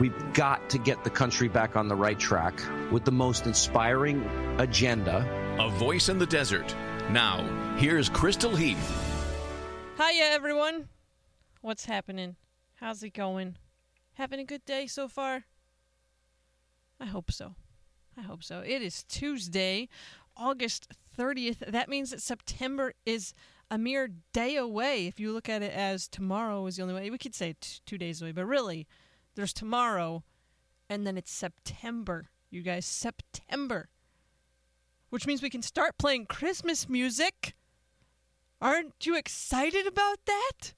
we've got to get the country back on the right track with the most inspiring agenda. A voice in the desert. Now, here's Crystal Heath. Hiya, everyone. What's happening? How's it going? Having a good day so far? I hope so. I hope so. It is Tuesday, August 30th. That means that September is a mere day away. If you look at it as tomorrow is the only way, we could say t- two days away, but really, there's tomorrow, and then it's September. You guys, September. Which means we can start playing Christmas music. Aren't you excited about that?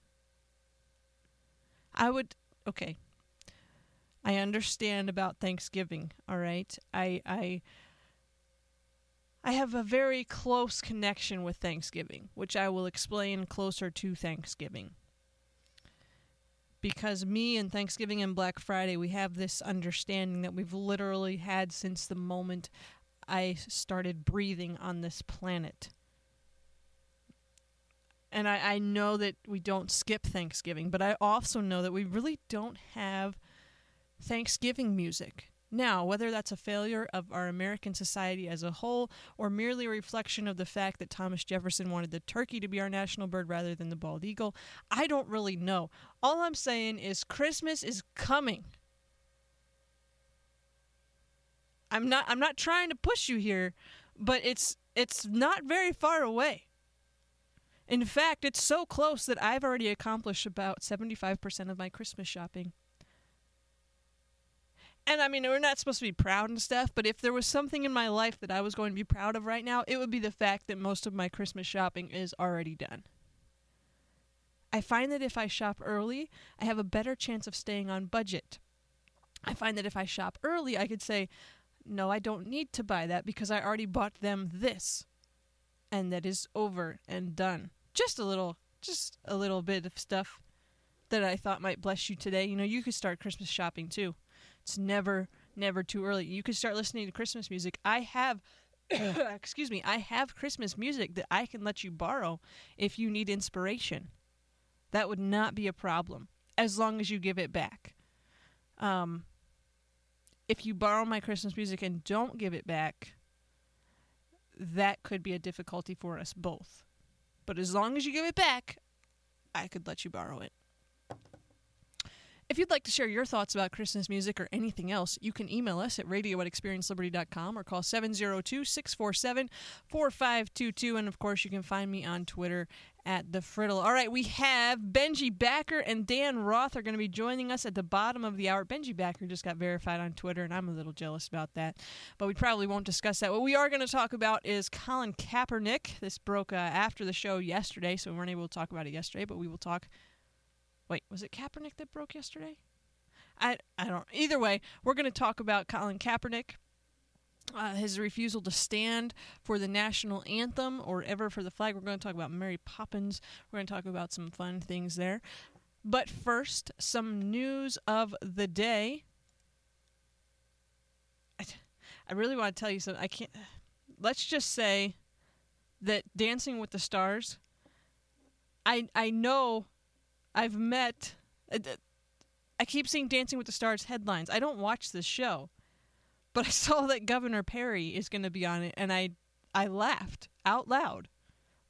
I would. Okay. I understand about Thanksgiving, all right? I. I I have a very close connection with Thanksgiving, which I will explain closer to Thanksgiving. Because me and Thanksgiving and Black Friday, we have this understanding that we've literally had since the moment I started breathing on this planet. And I, I know that we don't skip Thanksgiving, but I also know that we really don't have Thanksgiving music. Now, whether that's a failure of our American society as a whole or merely a reflection of the fact that Thomas Jefferson wanted the turkey to be our national bird rather than the bald eagle, I don't really know. All I'm saying is Christmas is coming. I'm not I'm not trying to push you here, but it's it's not very far away. In fact, it's so close that I've already accomplished about 75% of my Christmas shopping. And I mean, we're not supposed to be proud and stuff, but if there was something in my life that I was going to be proud of right now, it would be the fact that most of my Christmas shopping is already done. I find that if I shop early, I have a better chance of staying on budget. I find that if I shop early, I could say, no, I don't need to buy that because I already bought them this. And that is over and done. Just a little, just a little bit of stuff that I thought might bless you today. You know, you could start Christmas shopping too. It's never, never too early. You can start listening to Christmas music. I have, excuse me, I have Christmas music that I can let you borrow if you need inspiration. That would not be a problem as long as you give it back. Um, if you borrow my Christmas music and don't give it back, that could be a difficulty for us both. But as long as you give it back, I could let you borrow it. If you'd like to share your thoughts about Christmas music or anything else, you can email us at radio at experienceliberty.com or call 702 647 4522. And of course, you can find me on Twitter at the Friddle. All right, we have Benji Backer and Dan Roth are going to be joining us at the bottom of the hour. Benji Backer just got verified on Twitter, and I'm a little jealous about that, but we probably won't discuss that. What we are going to talk about is Colin Kaepernick. This broke uh, after the show yesterday, so we weren't able to talk about it yesterday, but we will talk Wait, was it Kaepernick that broke yesterday? I I don't. Either way, we're going to talk about Colin Kaepernick, uh, his refusal to stand for the national anthem or ever for the flag. We're going to talk about Mary Poppins. We're going to talk about some fun things there. But first, some news of the day. I, I really want to tell you something. I can't. Let's just say that Dancing with the Stars. I I know I've met. Uh, I keep seeing Dancing with the Stars headlines. I don't watch this show, but I saw that Governor Perry is going to be on it, and I I laughed out loud,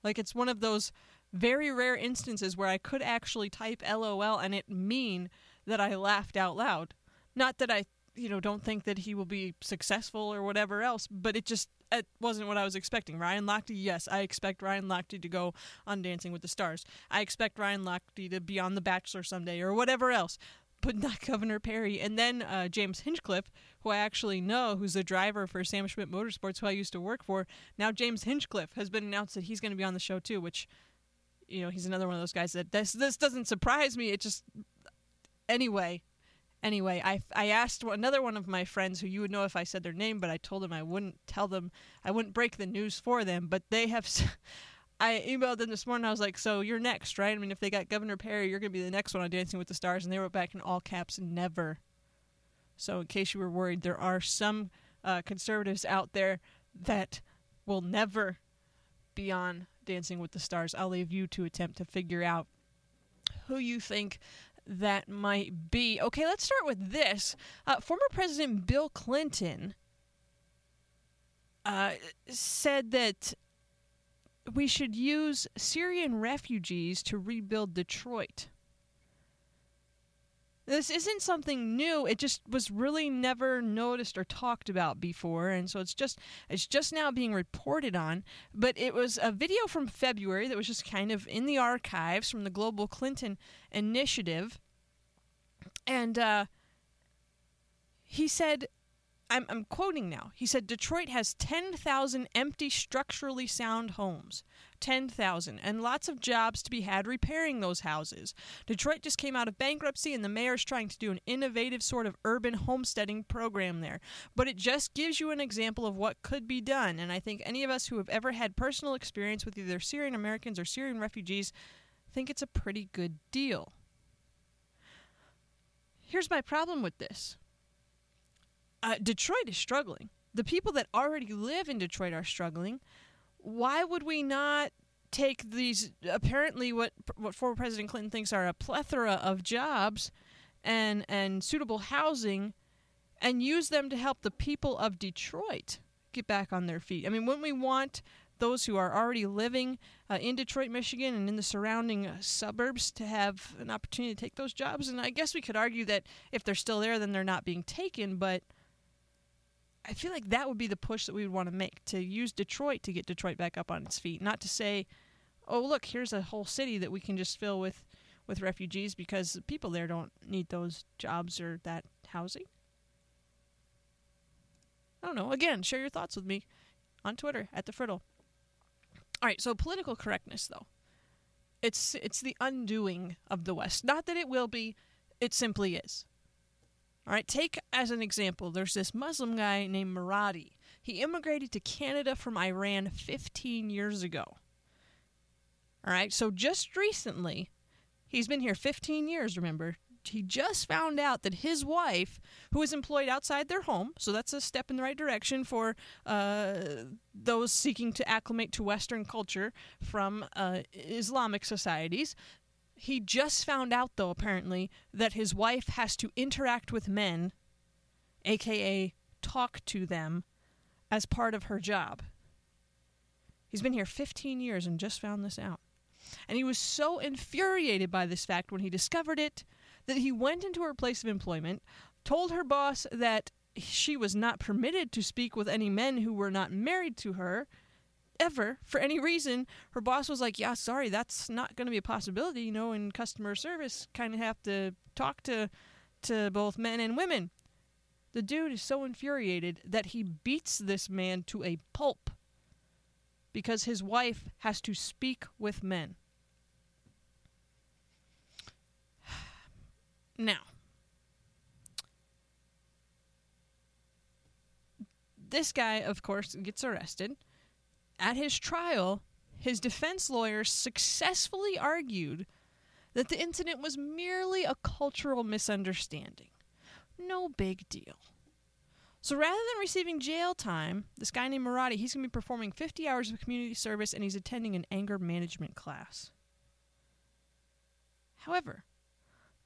like it's one of those very rare instances where I could actually type LOL and it mean that I laughed out loud. Not that I you know don't think that he will be successful or whatever else, but it just it wasn't what I was expecting. Ryan Lochte, yes, I expect Ryan Lochte to go on Dancing with the Stars. I expect Ryan Lochte to be on The Bachelor someday or whatever else, but not Governor Perry. And then uh, James Hinchcliffe, who I actually know, who's the driver for Sam Schmidt Motorsports, who I used to work for. Now James Hinchcliffe has been announced that he's going to be on the show too, which, you know, he's another one of those guys that this this doesn't surprise me. It just anyway. Anyway, I, I asked another one of my friends who you would know if I said their name, but I told them I wouldn't tell them, I wouldn't break the news for them. But they have, I emailed them this morning. I was like, "So you're next, right? I mean, if they got Governor Perry, you're gonna be the next one on Dancing with the Stars." And they wrote back in all caps, "Never." So, in case you were worried, there are some uh, conservatives out there that will never be on Dancing with the Stars. I'll leave you to attempt to figure out who you think that might be. Okay, let's start with this. Uh, former President Bill Clinton uh, said that we should use Syrian refugees to rebuild Detroit. This isn't something new. It just was really never noticed or talked about before, and so it's just it's just now being reported on. But it was a video from February that was just kind of in the archives from the Global Clinton Initiative, and uh, he said I'm, I'm quoting now. He said Detroit has 10,000 empty structurally sound homes. 10,000 and lots of jobs to be had repairing those houses. Detroit just came out of bankruptcy and the mayor's trying to do an innovative sort of urban homesteading program there. But it just gives you an example of what could be done and I think any of us who have ever had personal experience with either Syrian Americans or Syrian refugees think it's a pretty good deal. Here's my problem with this uh, Detroit is struggling. The people that already live in Detroit are struggling. Why would we not take these apparently what what former President Clinton thinks are a plethora of jobs and and suitable housing and use them to help the people of Detroit get back on their feet? I mean, wouldn't we want those who are already living uh, in Detroit, Michigan, and in the surrounding uh, suburbs to have an opportunity to take those jobs? And I guess we could argue that if they're still there, then they're not being taken, but I feel like that would be the push that we would want to make to use Detroit to get Detroit back up on its feet, not to say, "Oh, look, here's a whole city that we can just fill with with refugees because people there don't need those jobs or that housing." I don't know. Again, share your thoughts with me on Twitter at the Friddle. All right, so political correctness though. It's it's the undoing of the West. Not that it will be, it simply is. All right, take as an example, there's this Muslim guy named Muradi. He immigrated to Canada from Iran 15 years ago. All right, so just recently, he's been here 15 years, remember? He just found out that his wife, who is employed outside their home, so that's a step in the right direction for uh, those seeking to acclimate to Western culture from uh, Islamic societies, he just found out, though, apparently, that his wife has to interact with men, aka talk to them, as part of her job. He's been here 15 years and just found this out. And he was so infuriated by this fact when he discovered it that he went into her place of employment, told her boss that she was not permitted to speak with any men who were not married to her, ever for any reason her boss was like yeah sorry that's not going to be a possibility you know in customer service kind of have to talk to to both men and women. The dude is so infuriated that he beats this man to a pulp because his wife has to speak with men. Now this guy of course gets arrested at his trial, his defense lawyers successfully argued that the incident was merely a cultural misunderstanding. No big deal. So rather than receiving jail time, this guy named Muradi, he's going to be performing 50 hours of community service and he's attending an anger management class. However,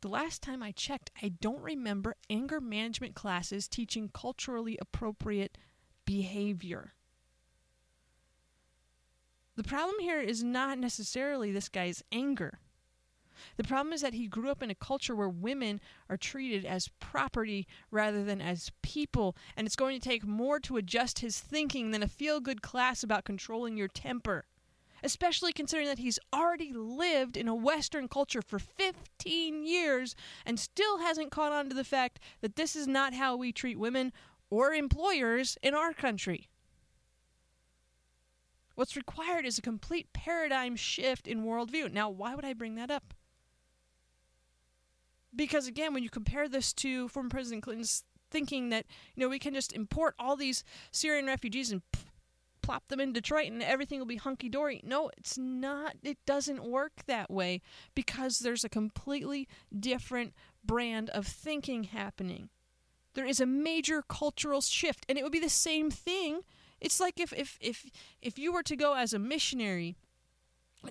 the last time I checked, I don't remember anger management classes teaching culturally appropriate behavior. The problem here is not necessarily this guy's anger. The problem is that he grew up in a culture where women are treated as property rather than as people, and it's going to take more to adjust his thinking than a feel good class about controlling your temper. Especially considering that he's already lived in a Western culture for 15 years and still hasn't caught on to the fact that this is not how we treat women or employers in our country. What's required is a complete paradigm shift in worldview. Now, why would I bring that up? Because again, when you compare this to former President Clinton's thinking that you know we can just import all these Syrian refugees and plop them in Detroit and everything will be hunky dory. No, it's not. It doesn't work that way because there's a completely different brand of thinking happening. There is a major cultural shift, and it would be the same thing. It's like if if if if you were to go as a missionary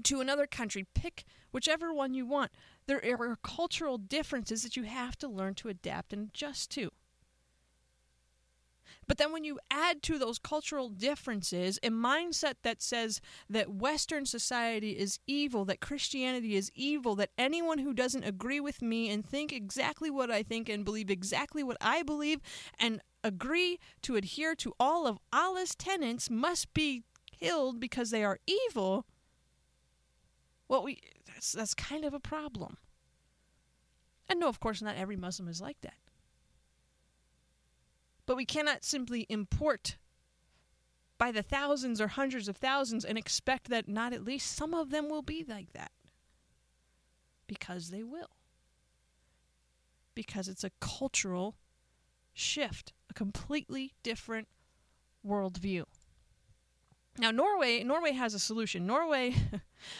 to another country, pick whichever one you want. There are cultural differences that you have to learn to adapt and adjust to. But then when you add to those cultural differences a mindset that says that Western society is evil, that Christianity is evil, that anyone who doesn't agree with me and think exactly what I think and believe exactly what I believe and agree to adhere to all of Allah's tenets must be killed because they are evil, well, we that's, that's kind of a problem. And no, of course, not every Muslim is like that. But we cannot simply import by the thousands or hundreds of thousands and expect that not at least some of them will be like that. Because they will. Because it's a cultural shift, a completely different worldview. Now Norway Norway has a solution. Norway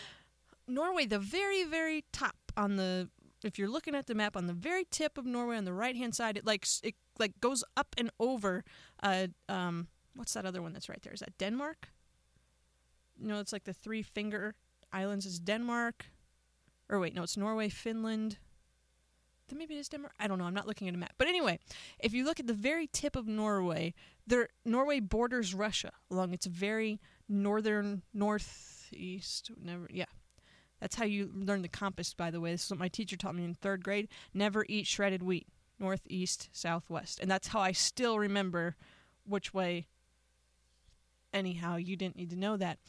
Norway, the very, very top on the if you're looking at the map on the very tip of Norway on the right hand side, it like it like goes up and over. Uh, um, what's that other one that's right there? Is that Denmark? No, it's like the three finger islands. Is Denmark? Or wait, no, it's Norway, Finland. Then maybe it is Denmark. I don't know. I'm not looking at a map. But anyway, if you look at the very tip of Norway, there Norway borders Russia along its very northern northeast. Never, yeah, that's how you learn the compass, by the way. This is what my teacher taught me in third grade. Never eat shredded wheat. Northeast, southwest. And that's how I still remember which way. Anyhow, you didn't need to know that.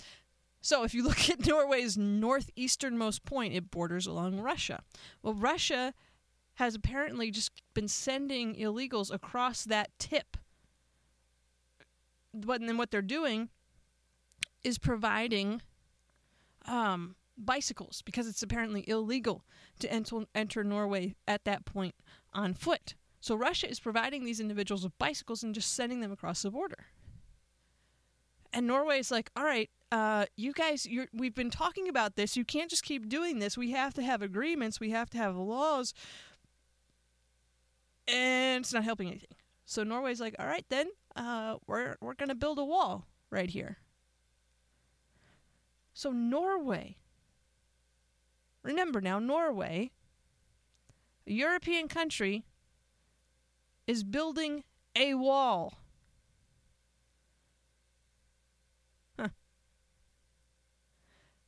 So if you look at Norway's northeasternmost point, it borders along Russia. Well, Russia has apparently just been sending illegals across that tip. But then what they're doing is providing um, bicycles because it's apparently illegal to enter, enter Norway at that point on foot. So Russia is providing these individuals with bicycles and just sending them across the border. And Norway is like, all right, uh, you guys, we've been talking about this. You can't just keep doing this. We have to have agreements. We have to have laws. And it's not helping anything. So Norway's like, all right, then uh, we're we're gonna build a wall right here. So Norway Remember now, Norway, a European country, is building a wall.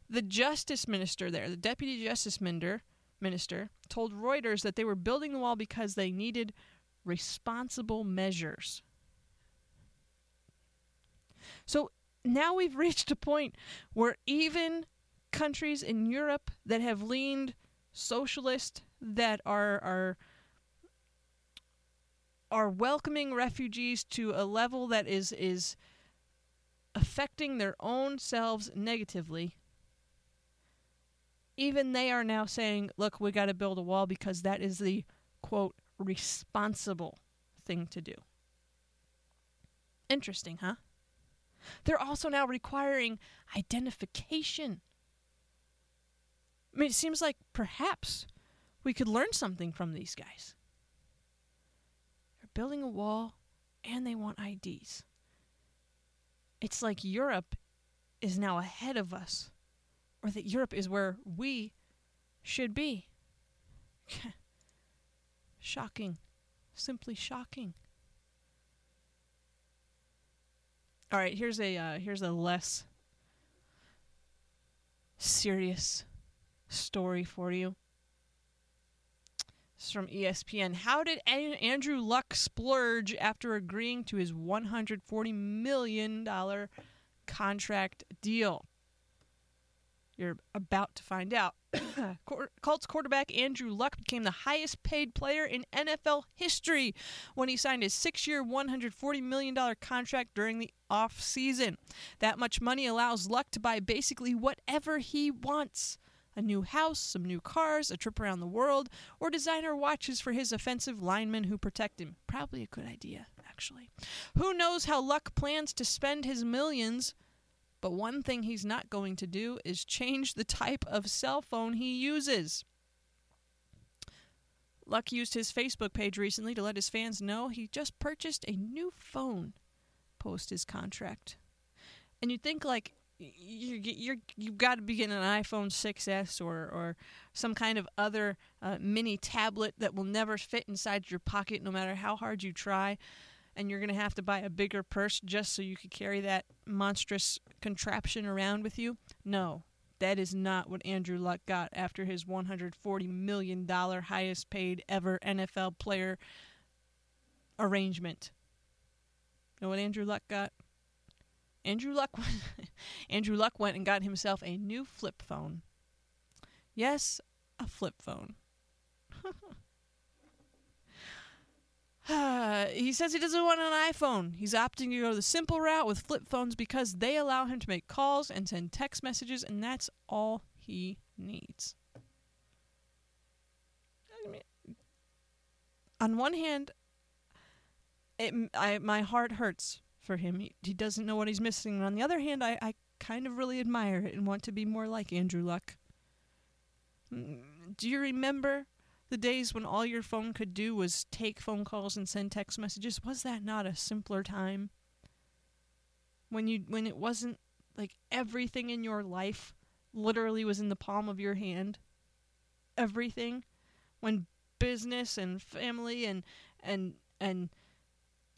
The justice minister there, the deputy justice minister, minister, told Reuters that they were building the wall because they needed responsible measures. So now we've reached a point where even countries in Europe that have leaned socialist that are are are welcoming refugees to a level that is is affecting their own selves negatively. Even they are now saying look we got to build a wall because that is the quote responsible thing to do. Interesting huh? They're also now requiring identification I mean, it seems like perhaps we could learn something from these guys. They're building a wall and they want IDs. It's like Europe is now ahead of us, or that Europe is where we should be. shocking. Simply shocking. All right, here's a uh, here's a less serious story for you. Is from ESPN. How did Andrew Luck splurge after agreeing to his $140 million contract deal? You're about to find out. Colts quarterback Andrew Luck became the highest paid player in NFL history when he signed his six year, $140 million contract during the offseason. That much money allows Luck to buy basically whatever he wants a new house, some new cars, a trip around the world, or designer watches for his offensive linemen who protect him. Probably a good idea, actually. Who knows how Luck plans to spend his millions? But one thing he's not going to do is change the type of cell phone he uses. Luck used his Facebook page recently to let his fans know he just purchased a new phone post his contract. And you'd think like you're, you're you've got to be getting an iPhone 6s or or some kind of other uh, mini tablet that will never fit inside your pocket no matter how hard you try and you're going to have to buy a bigger purse just so you could carry that monstrous contraption around with you no that is not what Andrew Luck got after his $140 million highest paid ever NFL player arrangement. You know what Andrew Luck got? Andrew Luck Andrew Luck went and got himself a new flip phone. Yes, a flip phone. he says he doesn't want an iPhone. He's opting to go the simple route with flip phones because they allow him to make calls and send text messages, and that's all he needs. I mean, on one hand, it, I, my heart hurts for him. He, he doesn't know what he's missing. And on the other hand, I, I kind of really admire it and want to be more like Andrew Luck. Mm, do you remember the days when all your phone could do was take phone calls and send text messages? Was that not a simpler time? When you when it wasn't like everything in your life literally was in the palm of your hand. Everything when business and family and and and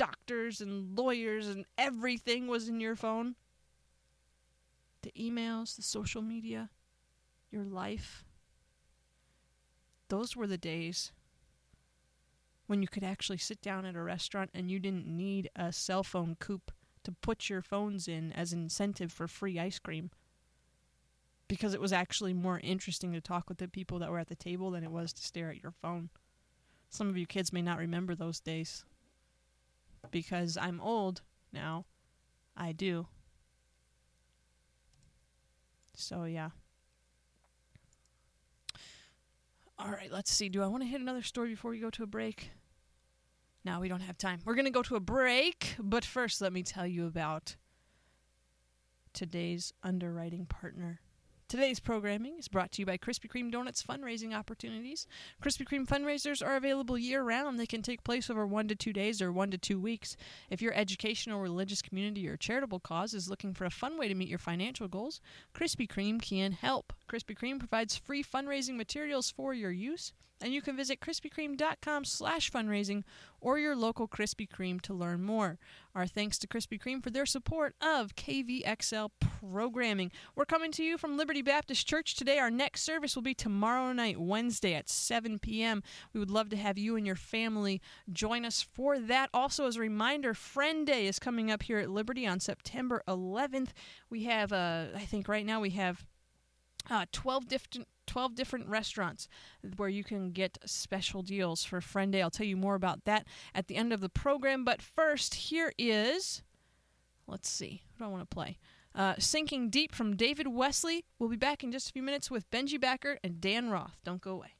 doctors and lawyers and everything was in your phone. The emails, the social media, your life. Those were the days when you could actually sit down at a restaurant and you didn't need a cell phone coop to put your phones in as incentive for free ice cream because it was actually more interesting to talk with the people that were at the table than it was to stare at your phone. Some of you kids may not remember those days because I'm old now. I do. So, yeah. All right, let's see. Do I want to hit another story before we go to a break? No, we don't have time. We're going to go to a break, but first, let me tell you about today's underwriting partner. Today's programming is brought to you by Krispy Kreme Donuts fundraising opportunities. Krispy Kreme fundraisers are available year round. They can take place over one to two days or one to two weeks. If your educational, religious community, or charitable cause is looking for a fun way to meet your financial goals, Krispy Kreme can help. Krispy Kreme provides free fundraising materials for your use, and you can visit krispykreme.com slash fundraising or your local Krispy Kreme to learn more. Our thanks to Krispy Kreme for their support of KVXL programming. We're coming to you from Liberty Baptist Church today. Our next service will be tomorrow night, Wednesday at 7 p.m. We would love to have you and your family join us for that. Also, as a reminder, Friend Day is coming up here at Liberty on September 11th. We have, uh, I think right now we have uh, 12 different 12 different restaurants where you can get special deals for Friend Day. I'll tell you more about that at the end of the program. But first, here is, let's see, what do I want to play? Uh, Sinking Deep from David Wesley. We'll be back in just a few minutes with Benji Backer and Dan Roth. Don't go away.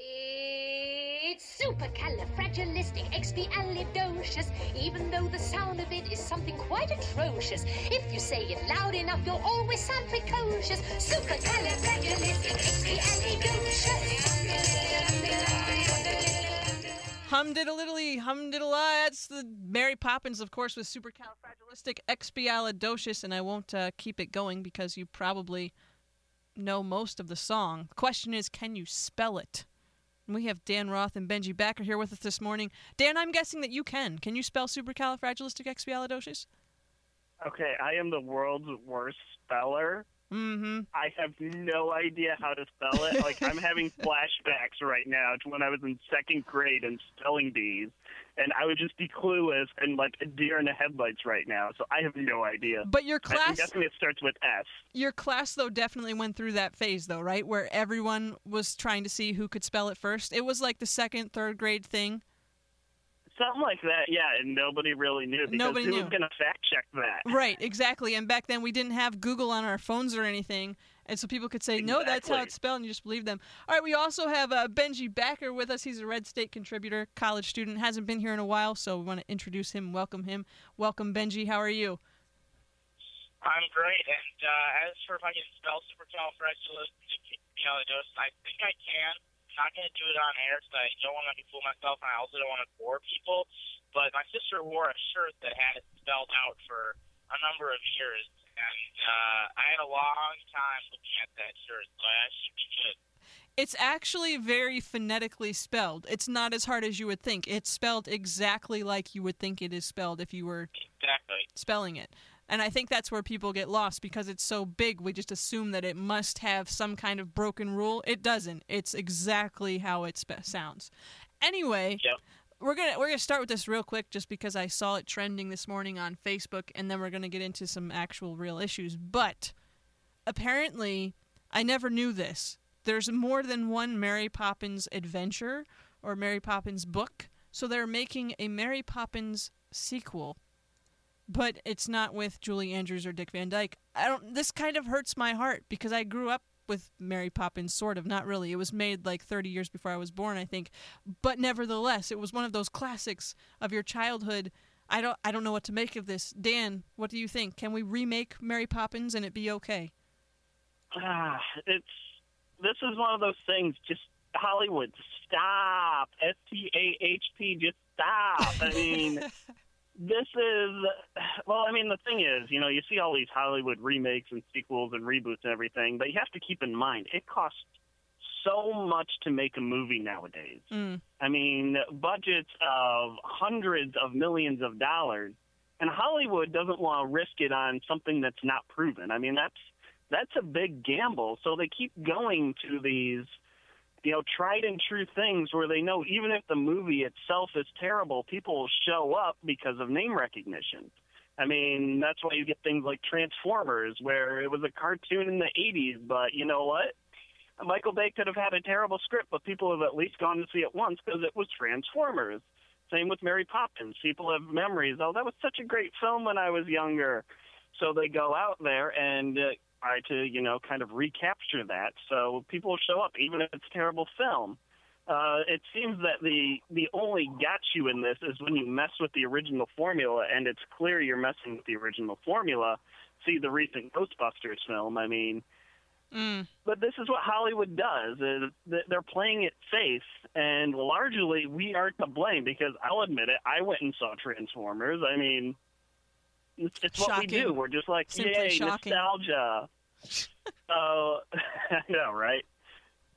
It's supercalifragilisticexpialidocious, even though the sound of it is something quite atrocious. If you say it loud enough, you'll always sound precocious. Supercalifragilisticexpialidocious. Hum diddle hum diddle That's the Mary Poppins, of course, with supercalifragilisticexpialidocious, and I won't uh, keep it going because you probably know most of the song. The question is, can you spell it? We have Dan Roth and Benji Backer here with us this morning. Dan, I'm guessing that you can. Can you spell supercalifragilisticexpialidocious? Okay, I am the world's worst speller. Mm-hmm. I have no idea how to spell it. Like I'm having flashbacks right now to when I was in second grade and spelling bees, and I would just be clueless and like a deer in the headlights right now. So I have no idea. But your class, I'm guessing it starts with S. Your class though definitely went through that phase though, right? Where everyone was trying to see who could spell it first. It was like the second, third grade thing. Something like that, yeah, and nobody really knew because Nobody who knew. was going to fact check that? Right, exactly. And back then we didn't have Google on our phones or anything. And so people could say, no, that's how it's spelled, and you just believe them. All right, we also have uh, Benji Backer with us. He's a Red State contributor, college student, hasn't been here in a while, so we want to introduce him, welcome him. Welcome, Benji. How are you? I'm great, and uh, as for if I can spell supercalifragilisticexpialidocious, I think I can. Not going to do it on air because I don't want to fool myself, and I also don't want to bore people. But my sister wore a shirt that had it spelled out for a number of years, and uh, I had a long time looking at that shirt, so I should be good. It's actually very phonetically spelled. It's not as hard as you would think. It's spelled exactly like you would think it is spelled if you were Exactly. spelling it. And I think that's where people get lost because it's so big. We just assume that it must have some kind of broken rule. It doesn't. It's exactly how it spe- sounds. Anyway, Yep. we're gonna we're gonna start with this real quick, just because I saw it trending this morning on Facebook, and then we're gonna get into some actual real issues. But apparently, I never knew this. There's more than one Mary Poppins adventure or Mary Poppins book, so they're making a Mary Poppins sequel but it's not with Julie Andrews or Dick Van Dyke. I don't. This kind of hurts my heart because I grew up with Mary Poppins, sort of. Not really. It was made like 30 years before I was born, I think. But nevertheless, it was one of those classics of your childhood. I don't. I don't know what to make of this. Dan, what do you think? Can we remake Mary Poppins and it be okay? Ah, it's this is one of those things. Just Hollywood, stop. S T A H P, just stop. I mean, this is well. I mean, the thing is, you know, you see all these Hollywood remakes and sequels and reboots and everything, but you have to keep in mind it costs so much to make a movie nowadays. Mm. I mean, budgets of hundreds of millions of dollars, and Hollywood doesn't want to risk it on something that's not proven. I mean, that's that's a big gamble. So they keep going to these, you know, tried and true things where they know even if the movie itself is terrible, people will show up because of name recognition. I mean, that's why you get things like Transformers, where it was a cartoon in the 80s, but you know what? Michael Bay could have had a terrible script, but people have at least gone to see it once because it was Transformers. Same with Mary Poppins. People have memories. Oh, that was such a great film when I was younger. So they go out there and uh, try to, you know, kind of recapture that. So people show up, even if it's a terrible film. Uh, it seems that the the only got you in this is when you mess with the original formula, and it's clear you're messing with the original formula. See the recent Ghostbusters film. I mean, Mm. but this is what Hollywood does. is They're playing it safe, and largely we are to blame because I'll admit it. I went and saw Transformers. I mean, it's, it's what we do. We're just like, Simply yay, shocking. nostalgia. so, I know, right?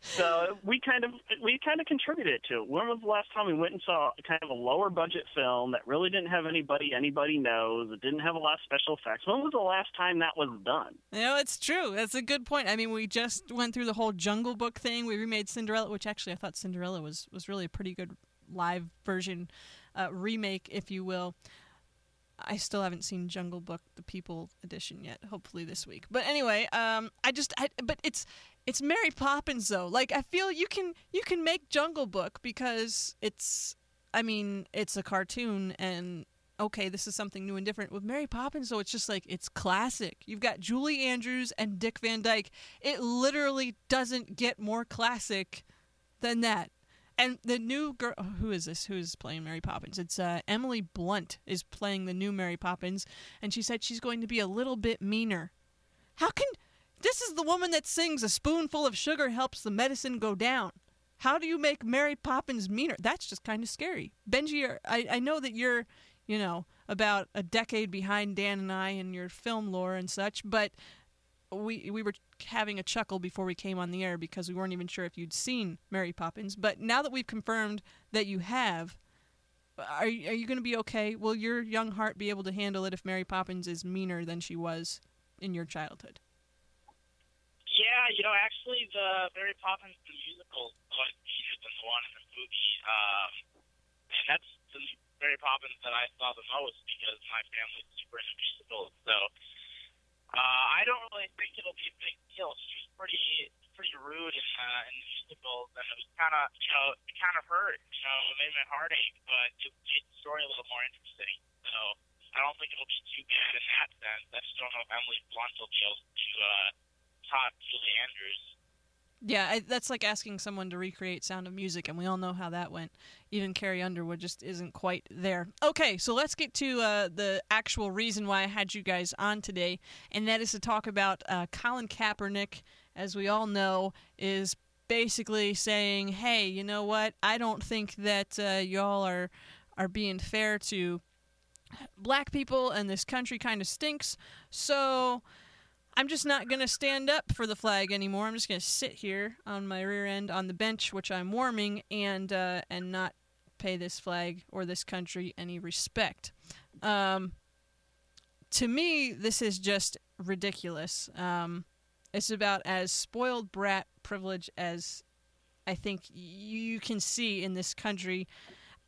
So we kind of we kind of contributed to it. When was the last time we went and saw kind of a lower budget film that really didn't have anybody anybody knows? It didn't have a lot of special effects. When was the last time that was done? You know, it's true. That's a good point. I mean, we just went through the whole Jungle Book thing. We remade Cinderella, which actually I thought Cinderella was was really a pretty good live version uh, remake, if you will. I still haven't seen Jungle Book, the People edition yet. Hopefully this week. But anyway, um, I just, I, but it's it's Mary Poppins though. Like I feel you can you can make Jungle Book because it's, I mean, it's a cartoon and okay, this is something new and different. With Mary Poppins, though, it's just like it's classic. You've got Julie Andrews and Dick Van Dyke. It literally doesn't get more classic than that. And the new girl, oh, who is this? Who is playing Mary Poppins? It's uh, Emily Blunt is playing the new Mary Poppins, and she said she's going to be a little bit meaner. How can this is the woman that sings "A spoonful of sugar helps the medicine go down"? How do you make Mary Poppins meaner? That's just kind of scary. Benji, I I know that you're, you know, about a decade behind Dan and I in your film lore and such, but we we were having a chuckle before we came on the air because we weren't even sure if you'd seen Mary Poppins. But now that we've confirmed that you have, are are you going to be okay? Will your young heart be able to handle it if Mary Poppins is meaner than she was in your childhood? Yeah, you know, actually, the Mary Poppins the musical was easier than the one in the movie. Um, and that's the Mary Poppins that I saw the most because my family's super into musicals. So uh, I don't really think it'll be a big deal. She's pretty pretty rude in, uh, in the musicals, and it was kind of, you know, it kind of hurt. You know, it made my heart ache, but it made the story a little more interesting. So I don't think it'll be too bad in that sense. I just don't know if Emily Blunt will be able to uh, top Julie Andrews. Yeah, I, that's like asking someone to recreate Sound of Music, and we all know how that went. Even Carrie Underwood just isn't quite there. Okay, so let's get to uh, the actual reason why I had you guys on today, and that is to talk about uh, Colin Kaepernick, as we all know, is basically saying, "Hey, you know what? I don't think that uh, y'all are are being fair to black people, and this country kind of stinks. So." I'm just not going to stand up for the flag anymore. I'm just going to sit here on my rear end on the bench, which I'm warming, and uh, and not pay this flag or this country any respect. Um, to me, this is just ridiculous. Um, it's about as spoiled brat privilege as I think you can see in this country.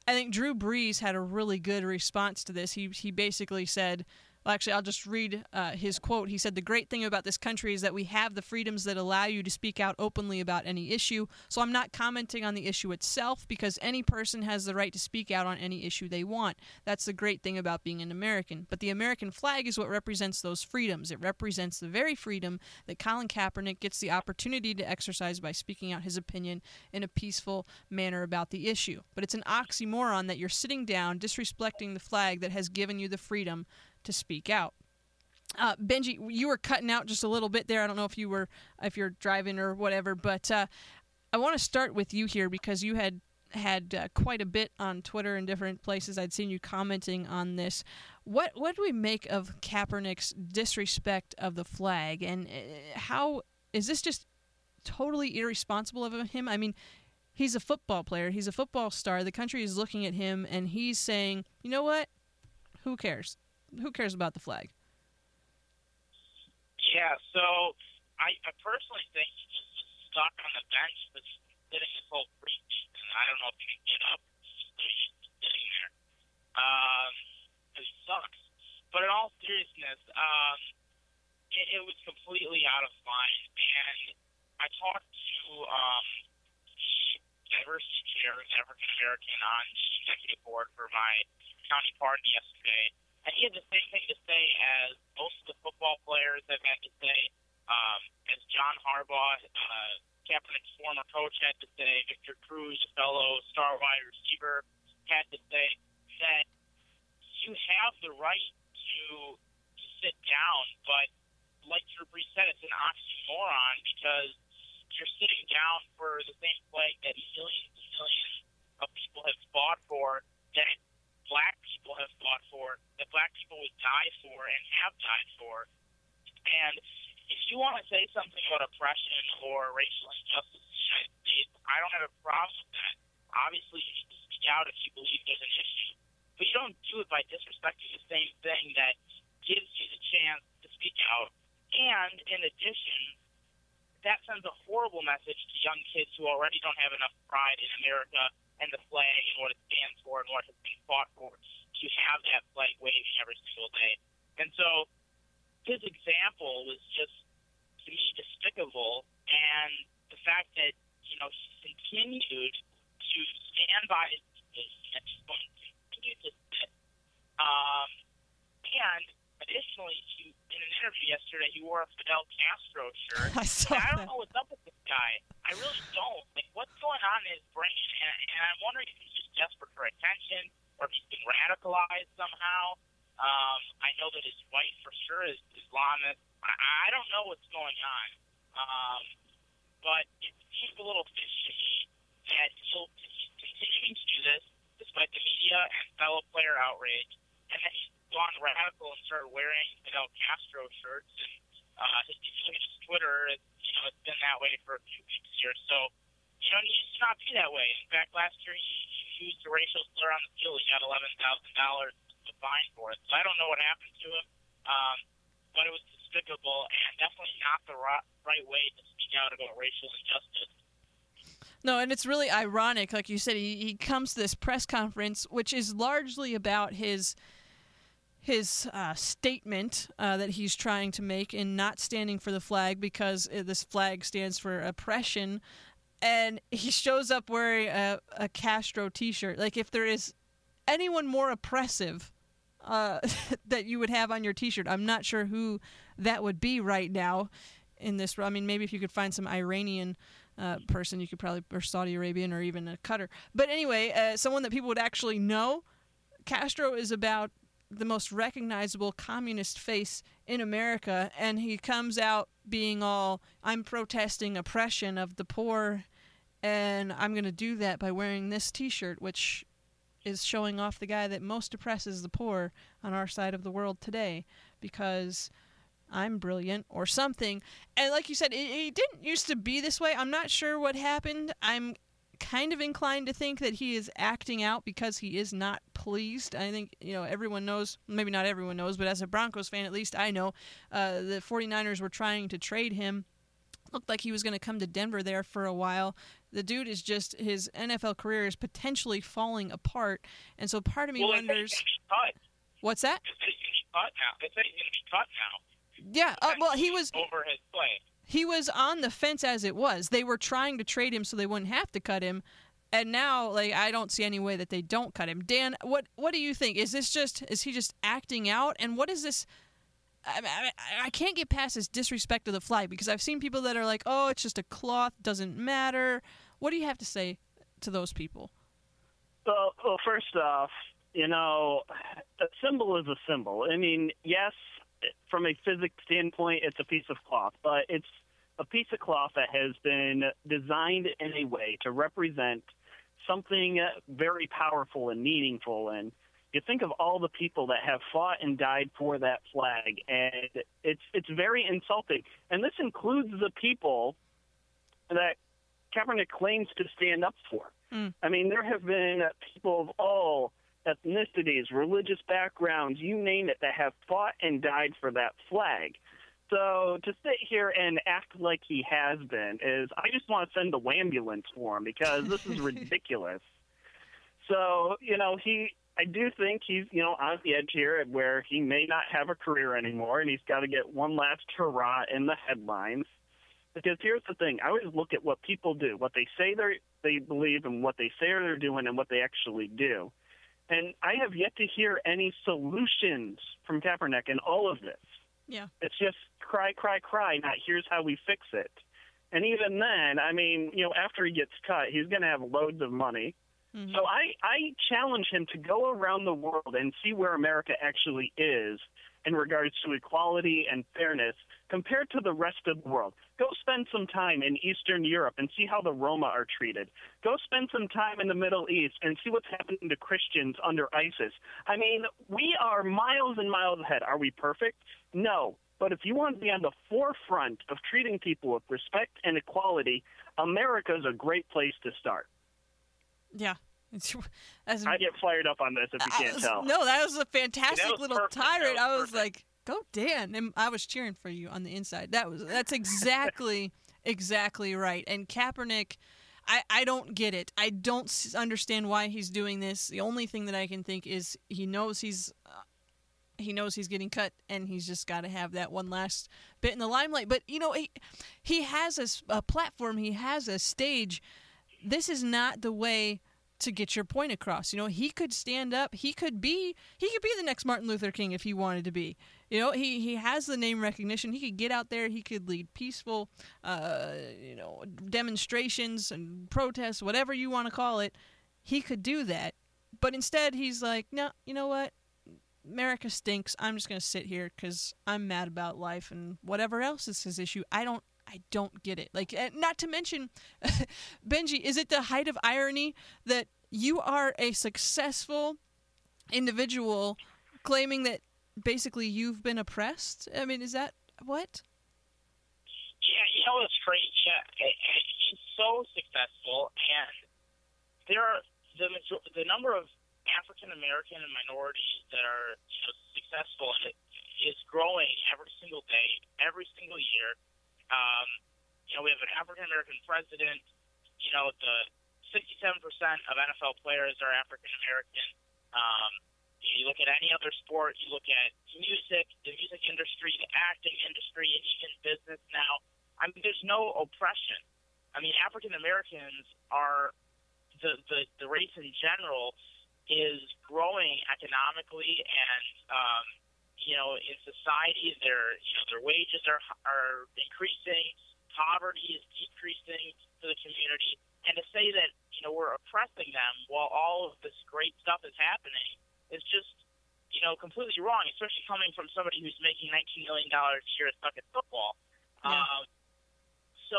I think Drew Brees had a really good response to this. He he basically said well, actually, I'll just read uh, his quote. He said, The great thing about this country is that we have the freedoms that allow you to speak out openly about any issue. So I'm not commenting on the issue itself because any person has the right to speak out on any issue they want. That's the great thing about being an American. But the American flag is what represents those freedoms. It represents the very freedom that Colin Kaepernick gets the opportunity to exercise by speaking out his opinion in a peaceful manner about the issue. But it's an oxymoron that you're sitting down disrespecting the flag that has given you the freedom to speak out. Uh, Benji, you were cutting out just a little bit there. I don't know if you were if you're driving or whatever, but uh, I want to start with you here because you had had uh, quite a bit on Twitter and different places. I'd seen you commenting on this. What what do we make of Kaepernick's disrespect of the flag, and uh, how is this just totally irresponsible of him? I mean, he's a football player. He's a football star. The country is looking at him, and he's saying, "You know what? Who cares? Who cares about the flag? Yeah, so I, I personally think he's just stuck on the bench, but sitting his whole I don't know if he can get up. He's sitting there. Um, it sucks. But in all seriousness, um, it, it was completely out of line. And I talked to um, the diversity chair, African American, on the executive board for my county party yesterday he had the same thing to say as most of the football players have had to say, um, as John Harbaugh, uh, Kaepernick's former coach, had to say, Victor Cruz, a fellow star wide receiver, had to say that you have the right to, to sit down, but like Drew Brees said, it's an oxymoron because you're sitting down for the same flag that millions and millions of people have fought for that black people have fought for, that black people would die for and have died for. And if you want to say something about oppression or racial injustice I don't have a problem with that. Obviously, you need to speak out if you believe there's an issue. But you don't do it by disrespecting the same thing that gives you the chance to speak out. And in addition, that sends a horrible message to young kids who already don't have enough pride in America and the flag and what it stands for and what has been fought for to have that flag waving every single day. And so his example was just to me despicable and the fact that, you know, he continued to stand by his position going to sit. Um, and additionally, he, in an interview yesterday, he wore a Fidel Castro shirt. I saw and I don't that. know what's up with this guy. I really don't. Like, what's going on in his brain? And, and I'm wondering if he's just desperate for attention or he's been radicalized somehow. Um, I know that his wife for sure is Islamist. I, I don't know what's going on. Um, but it seems a little fishy that he'll, he's continuing to do this despite the media and fellow player outrage. And then he's gone radical and started wearing Fidel Castro shirts. And uh, at his Twitter, it, you know, it's been that way for a few weeks here. So, you know, he to not be that way. In fact, last year he used a racial slur on the field. He got eleven thousand dollars fine for it. So I don't know what happened to him, um, but it was despicable and definitely not the right, right way to speak out about racial injustice. No, and it's really ironic. Like you said, he, he comes to this press conference, which is largely about his his uh, statement uh, that he's trying to make in not standing for the flag because uh, this flag stands for oppression. And he shows up wearing a, a Castro t shirt. Like, if there is anyone more oppressive uh, that you would have on your t shirt, I'm not sure who that would be right now in this. I mean, maybe if you could find some Iranian. Uh, person you could probably or Saudi Arabian or even a Qatar, but anyway, uh, someone that people would actually know. Castro is about the most recognizable communist face in America, and he comes out being all, I'm protesting oppression of the poor, and I'm going to do that by wearing this t shirt, which is showing off the guy that most oppresses the poor on our side of the world today because I'm brilliant or something. And like you said, it, it didn't used to be this way. I'm not sure what happened. I'm kind of inclined to think that he is acting out because he is not pleased. I think, you know, everyone knows, maybe not everyone knows, but as a Broncos fan, at least I know, uh, the 49ers were trying to trade him. Looked like he was going to come to Denver there for a while. The dude is just, his NFL career is potentially falling apart. And so part of me well, wonders. What's that? It's going to be cut now. It's going to cut now. Yeah, uh, well, he was over his play he was on the fence as it was. They were trying to trade him so they wouldn't have to cut him. And now, like, I don't see any way that they don't cut him. Dan, what what do you think? Is this just is he just acting out? And what is this? I, I, I can't get past this disrespect of the flag because I've seen people that are like, "Oh, it's just a cloth, doesn't matter." What do you have to say to those people? Well, well, first off, you know, a symbol is a symbol. I mean, yes, from a physics standpoint, it's a piece of cloth, but it's a piece of cloth that has been designed in a way to represent something very powerful and meaningful. And you think of all the people that have fought and died for that flag, and it's it's very insulting. And this includes the people that Kaepernick claims to stand up for. Mm. I mean, there have been people of all ethnicities, religious backgrounds, you name it, that have fought and died for that flag. So to sit here and act like he has been is, I just want to send the ambulance for him because this is ridiculous. So you know he, I do think he's you know on the edge here where he may not have a career anymore, and he's got to get one last hurrah in the headlines. Because here's the thing: I always look at what people do, what they say they they believe, and what they say they're doing, and what they actually do. And I have yet to hear any solutions from Kaepernick in all of this. Yeah. It's just cry, cry, cry, not here's how we fix it. And even then, I mean, you know, after he gets cut, he's going to have loads of money. Mm-hmm. So I, I challenge him to go around the world and see where America actually is in regards to equality and fairness compared to the rest of the world. Go spend some time in Eastern Europe and see how the Roma are treated. Go spend some time in the Middle East and see what's happening to Christians under ISIS. I mean, we are miles and miles ahead. Are we perfect? No. But if you want to be on the forefront of treating people with respect and equality, America is a great place to start. Yeah. As, I get fired up on this if you can't was, tell. No, that was a fantastic was little perfect. tirade. That I was was like, "Go Dan!" And I was cheering for you on the inside. That was that's exactly exactly right. And Kaepernick, I I don't get it. I don't understand why he's doing this. The only thing that I can think is he knows he's. Uh, he knows he's getting cut, and he's just got to have that one last bit in the limelight. But you know, he he has a platform, he has a stage. This is not the way to get your point across. You know, he could stand up. He could be he could be the next Martin Luther King if he wanted to be. You know, he he has the name recognition. He could get out there. He could lead peaceful, uh, you know, demonstrations and protests, whatever you want to call it. He could do that, but instead he's like, no, you know what? America stinks. I'm just gonna sit here because I'm mad about life and whatever else is his issue. I don't. I don't get it. Like, uh, not to mention, Benji, is it the height of irony that you are a successful individual claiming that basically you've been oppressed? I mean, is that what? Yeah, you know what's great? Yeah, it, it, he's so successful, and there are the the number of African American and minorities that are you know, successful is growing every single day, every single year. Um, you know, we have an African American president. You know, the 67% of NFL players are African American. Um, You look at any other sport, you look at music, the music industry, the acting industry, and even business now. I mean, there's no oppression. I mean, African Americans are the, the the race in general is growing economically and um, you know in society their you know their wages are are increasing poverty is decreasing for the community and to say that you know we're oppressing them while all of this great stuff is happening is just you know completely wrong especially coming from somebody who's making 19 million dollars a year stuck at football Yeah. um, so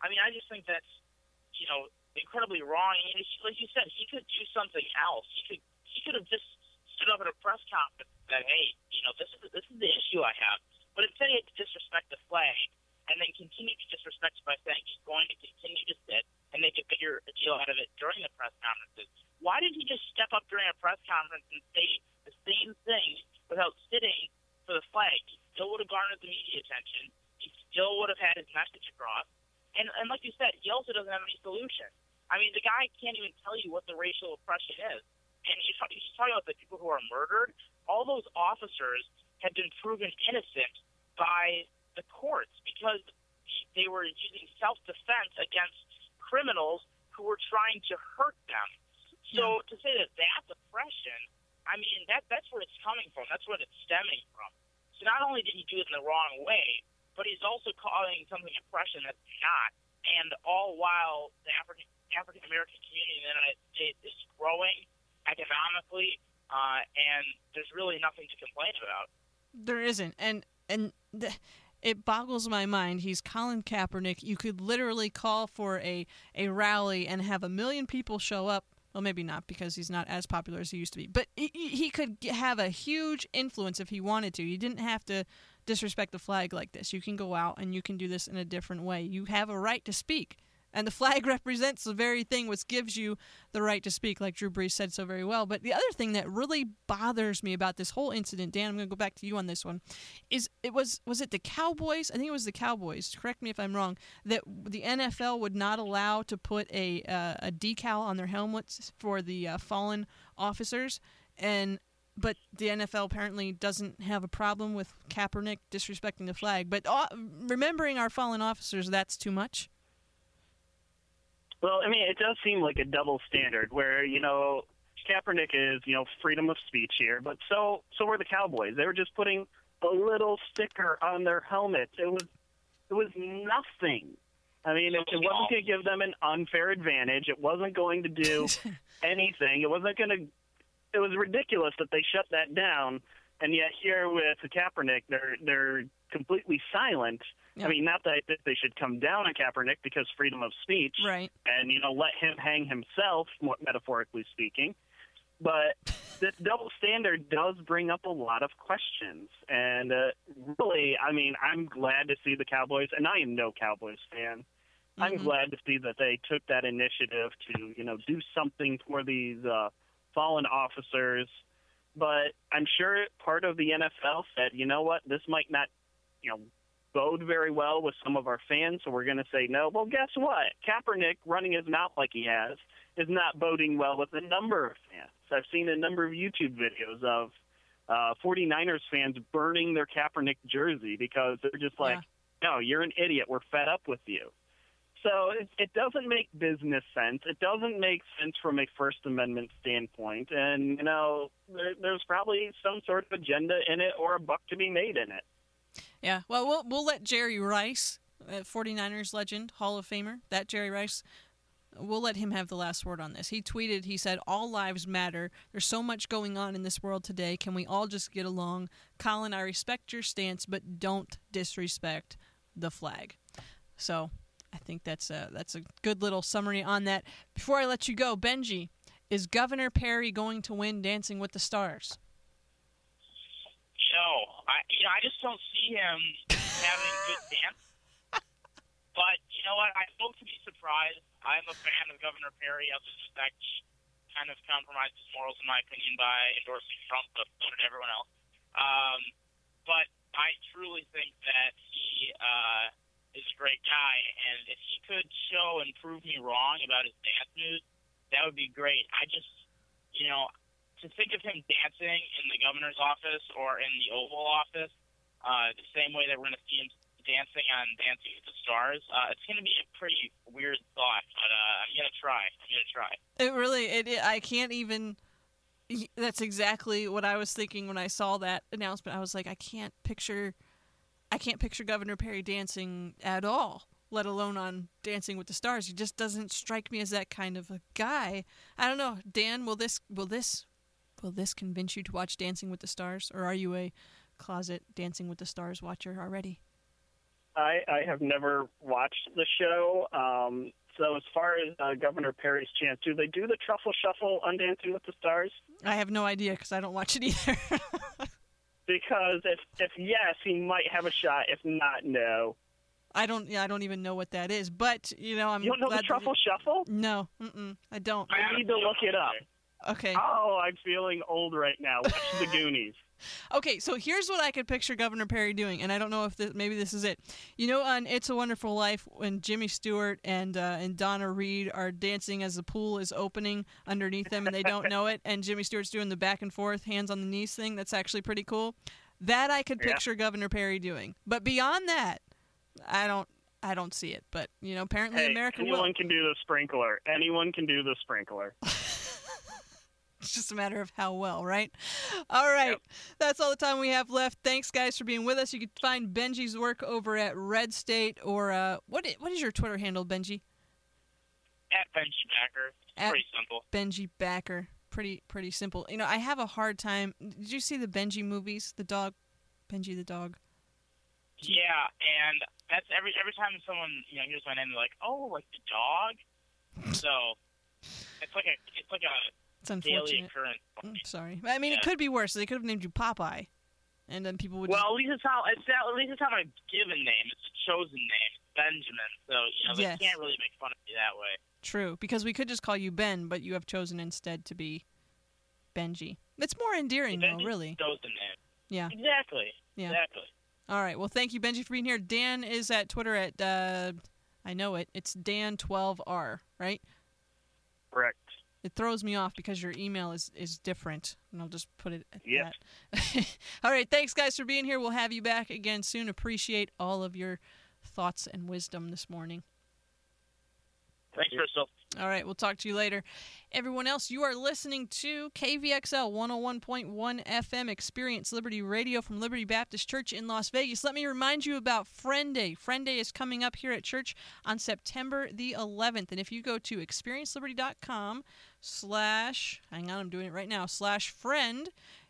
I mean I just think that's you know incredibly wrong. And he, like you said, he could do something else. He could he could have just stood up at a press conference and said, "Hey, you know, this is this is the issue I have." But instead, he had to disrespect the flag and then continue to disrespect it by saying he's going to continue to sit and make a bigger deal out of it during the press conferences. Why didn't he just step up during a press conference and say the same thing without sitting for the flag? He still would have garnered the media attention. He still would have had his message across. And, and like you said, he also doesn't have any solution. I mean, the guy can't even tell you what the racial oppression is. And he's, he's talking about the people who are murdered. All those officers have been proven innocent by the courts because they were using self-defense against criminals who were trying to hurt them. So to say that that's oppression, I mean, that that's where it's coming from. That's where it's stemming from. So not only did he do it in the wrong way, but he's also calling something oppression that's not. And all while the African African American community in the United States is growing economically, uh, and there's really nothing to complain about. There isn't, and and th- it boggles my mind. He's Colin Kaepernick. You could literally call for a a rally and have a million people show up. Well, maybe not because he's not as popular as he used to be. But he he could have a huge influence if he wanted to. You didn't have to disrespect the flag like this. You can go out and you can do this in a different way. You have a right to speak. And the flag represents the very thing which gives you the right to speak, like Drew Brees said so very well. But the other thing that really bothers me about this whole incident, Dan, I'm going to go back to you on this one, is it was was it the Cowboys? I think it was the Cowboys. Correct me if I'm wrong. That the NFL would not allow to put a uh, a decal on their helmets for the uh, fallen officers, and but the NFL apparently doesn't have a problem with Kaepernick disrespecting the flag. But uh, remembering our fallen officers, that's too much. Well, I mean, it does seem like a double standard where you know Kaepernick is you know freedom of speech here, but so so were the Cowboys. They were just putting a little sticker on their helmets. It was it was nothing. I mean, it, it wasn't going to give them an unfair advantage. It wasn't going to do anything. It wasn't going to. It was ridiculous that they shut that down, and yet here with Kaepernick, they're they're completely silent. Yeah. I mean, not that they should come down on Kaepernick because freedom of speech, Right. and you know let him hang himself, metaphorically speaking. But this double standard does bring up a lot of questions, and uh, really, I mean, I'm glad to see the Cowboys, and I am no Cowboys fan. I'm Mhm. glad to see that they took that initiative to, you know, do something for these uh, fallen officers. But I'm sure part of the NFL said, you know what, this might not, you know, bode very well with some of our fans, so we're going to say no. Well, guess what? Kaepernick running his mouth like he has is not boding well with a number of fans. I've seen a number of YouTube videos of uh, 49ers fans burning their Kaepernick jersey because they're just like, no, you're an idiot. We're fed up with you. So it, it doesn't make business sense. It doesn't make sense from a First Amendment standpoint. And, you know, there, there's probably some sort of agenda in it or a buck to be made in it. Yeah. Well, we'll we'll let Jerry Rice, uh, 49ers legend, Hall of Famer, that Jerry Rice, we'll let him have the last word on this. He tweeted, he said, All lives matter. There's so much going on in this world today. Can we all just get along? Colin, I respect your stance, but don't disrespect the flag. So I think that's a, that's a good little summary on that. Before I let you go, Benji, is Governor Perry going to win Dancing with the Stars? No, I you know I just don't see him having good dance. But you know what? I hope to be surprised. I'm a fan of Governor Perry. I suspect he kind of compromised his morals, in my opinion, by endorsing Trump, but so did everyone else. Um, but I truly think that he uh, is a great guy, and if he could show and prove me wrong about his dance moves, that would be great. I just, you know, to think of him dancing in the governor's office or in the Oval Office, uh, the same way that we're going to see him dancing on Dancing with the Stars, uh, it's going to be a pretty weird thought. But uh, I'm going to try. I'm going to try. It really, it, it. I can't even. That's exactly what I was thinking when I saw that announcement. I was like, I can't picture, I can't picture Governor Perry dancing at all, let alone on Dancing with the Stars. He just doesn't strike me as that kind of a guy. I don't know, Dan. Will this, will this, will this convince you to watch Dancing with the Stars, or are you a closet Dancing with the Stars watcher already? I, I have never watched the show. Um, so as far as uh, Governor Perry's chance, do they do the truffle shuffle on Dancing with the Stars? I have no idea because I don't watch it either. because if if yes, he might have a shot. If not, no. I don't. Yeah, I don't even know what that is. But you know, I'm. You don't know the truffle that shuffle? No, I don't. I need to look it up. Okay. Oh, I'm feeling old right now. Watch the Goonies. Okay, so here's what I could picture Governor Perry doing, and I don't know if this, maybe this is it. You know, on "It's a Wonderful Life," when Jimmy Stewart and uh, and Donna Reed are dancing as the pool is opening underneath them, and they don't know it, and Jimmy Stewart's doing the back and forth, hands on the knees thing. That's actually pretty cool. That I could Yeah. picture Governor Perry doing, but beyond that, I don't. I don't see it, but you know, apparently Hey, America anyone will. can do the sprinkler. Anyone can do the sprinkler. It's just a matter of how well, right? All right. That's all the time we have left. Thanks, guys, for being with us. You can find Benji's work over at Red State or uh, what? What is your Twitter handle, Benji? At Benji Backer. At- pretty simple. Benji Backer. Pretty pretty simple. You know, I have a hard time. Did you see the Benji movies? The dog, Benji the dog. Yeah, and that's every every time someone you know hears my name, they're like, "Oh, like the dog." So it's like a it's like a It's daily unfortunate. occurrence. I'm sorry. I mean, it could be worse. They could have named you Popeye, and then people would. Well, at least it's how it's at least it's how my given name. It's a chosen name, Benjamin. So you know they Yes. can't really make fun of me that way. True, because we could just call you Ben, but you have chosen instead to be Benji. It's more endearing, though, really. chosen name. Yeah. Exactly. Yeah. Exactly. All right. Well, thank you, Benji, for being here. Dan is at Twitter at, uh, I know it. It's Dan12R, right? Correct. It throws me off because your email is, is different, and I'll just put it at Yep. that. all right. Thanks, guys, for being here. We'll have you back again soon. Appreciate all of your thoughts and wisdom this morning. Thanks, Crystal. All right, we'll talk to you later. Everyone else, you are listening to KVXL 101.1 FM Experience Liberty Radio from Liberty Baptist Church in Las Vegas. Let me remind you about Friend Day. Friend Day is coming up here at church on September the 11th. And if you go to experienceliberty.com slash, hang on, I'm doing it right now, slash friend,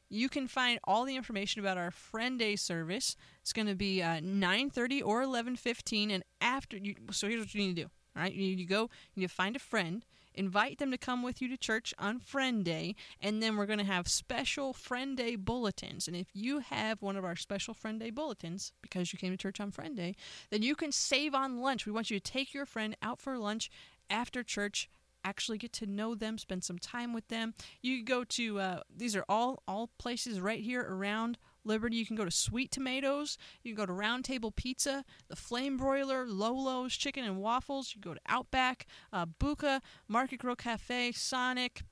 you can find all the information about our Friend Day service. It's going to be uh, 9.30 or 11.15. And after, you, so here's what you need to do. All right, you need to go, you need to find a friend, invite them to come with you to church on Friend Day, and then we're going to have special Friend Day bulletins. And if you have one of our special Friend Day bulletins because you came to church on Friend Day, then you can save on lunch. We want you to take your friend out for lunch after church. Actually, get to know them, spend some time with them. You go to uh, these are all all places right here around Liberty. You can go to Sweet Tomatoes. You can go to Round Table Pizza, the Flame Broiler, Lolo's Chicken and Waffles. You can go to Outback, uh, Buca, Market Grill Cafe, Sonic,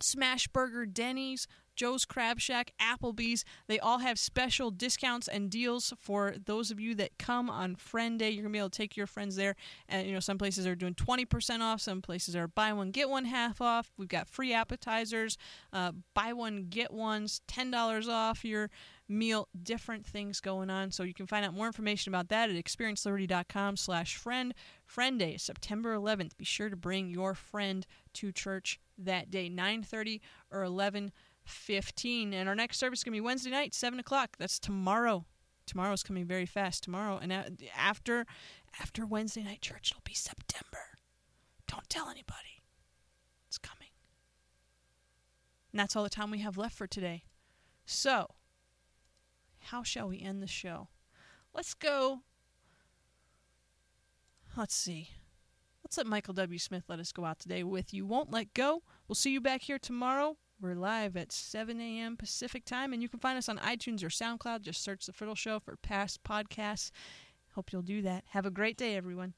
Smash Burger, Denny's, Joe's Crab Shack, Applebee's. They all have special discounts and deals for those of you that come on Friend Day. You're gonna be able to take your friends there, and you know some places are doing 20% off. Some places are buy one get one half off. We've got free appetizers, uh, buy one get ones, ten dollars off your meal. Different things going on. So you can find out more information about that at experienceliberty.com/friend. Friend Day, September 11th. Be sure to bring your friend to church that day, 9:30 or 11. 15 and our next service is going to be wednesday night 7 o'clock. That's tomorrow. Tomorrow's coming very fast. Tomorrow and after after wednesday night church it'll be september. Don't tell anybody. It's coming. And that's all the time we have left for today. So how shall we end the show? Let's go. Let's see. Let's let michael w. Smith let us go out today with you won't let go. We'll see you back here tomorrow we're live at 7 a.m. Pacific time, and you can find us on iTunes or SoundCloud. Just search The Fiddle Show for past podcasts. Hope you'll do that. Have a great day, everyone.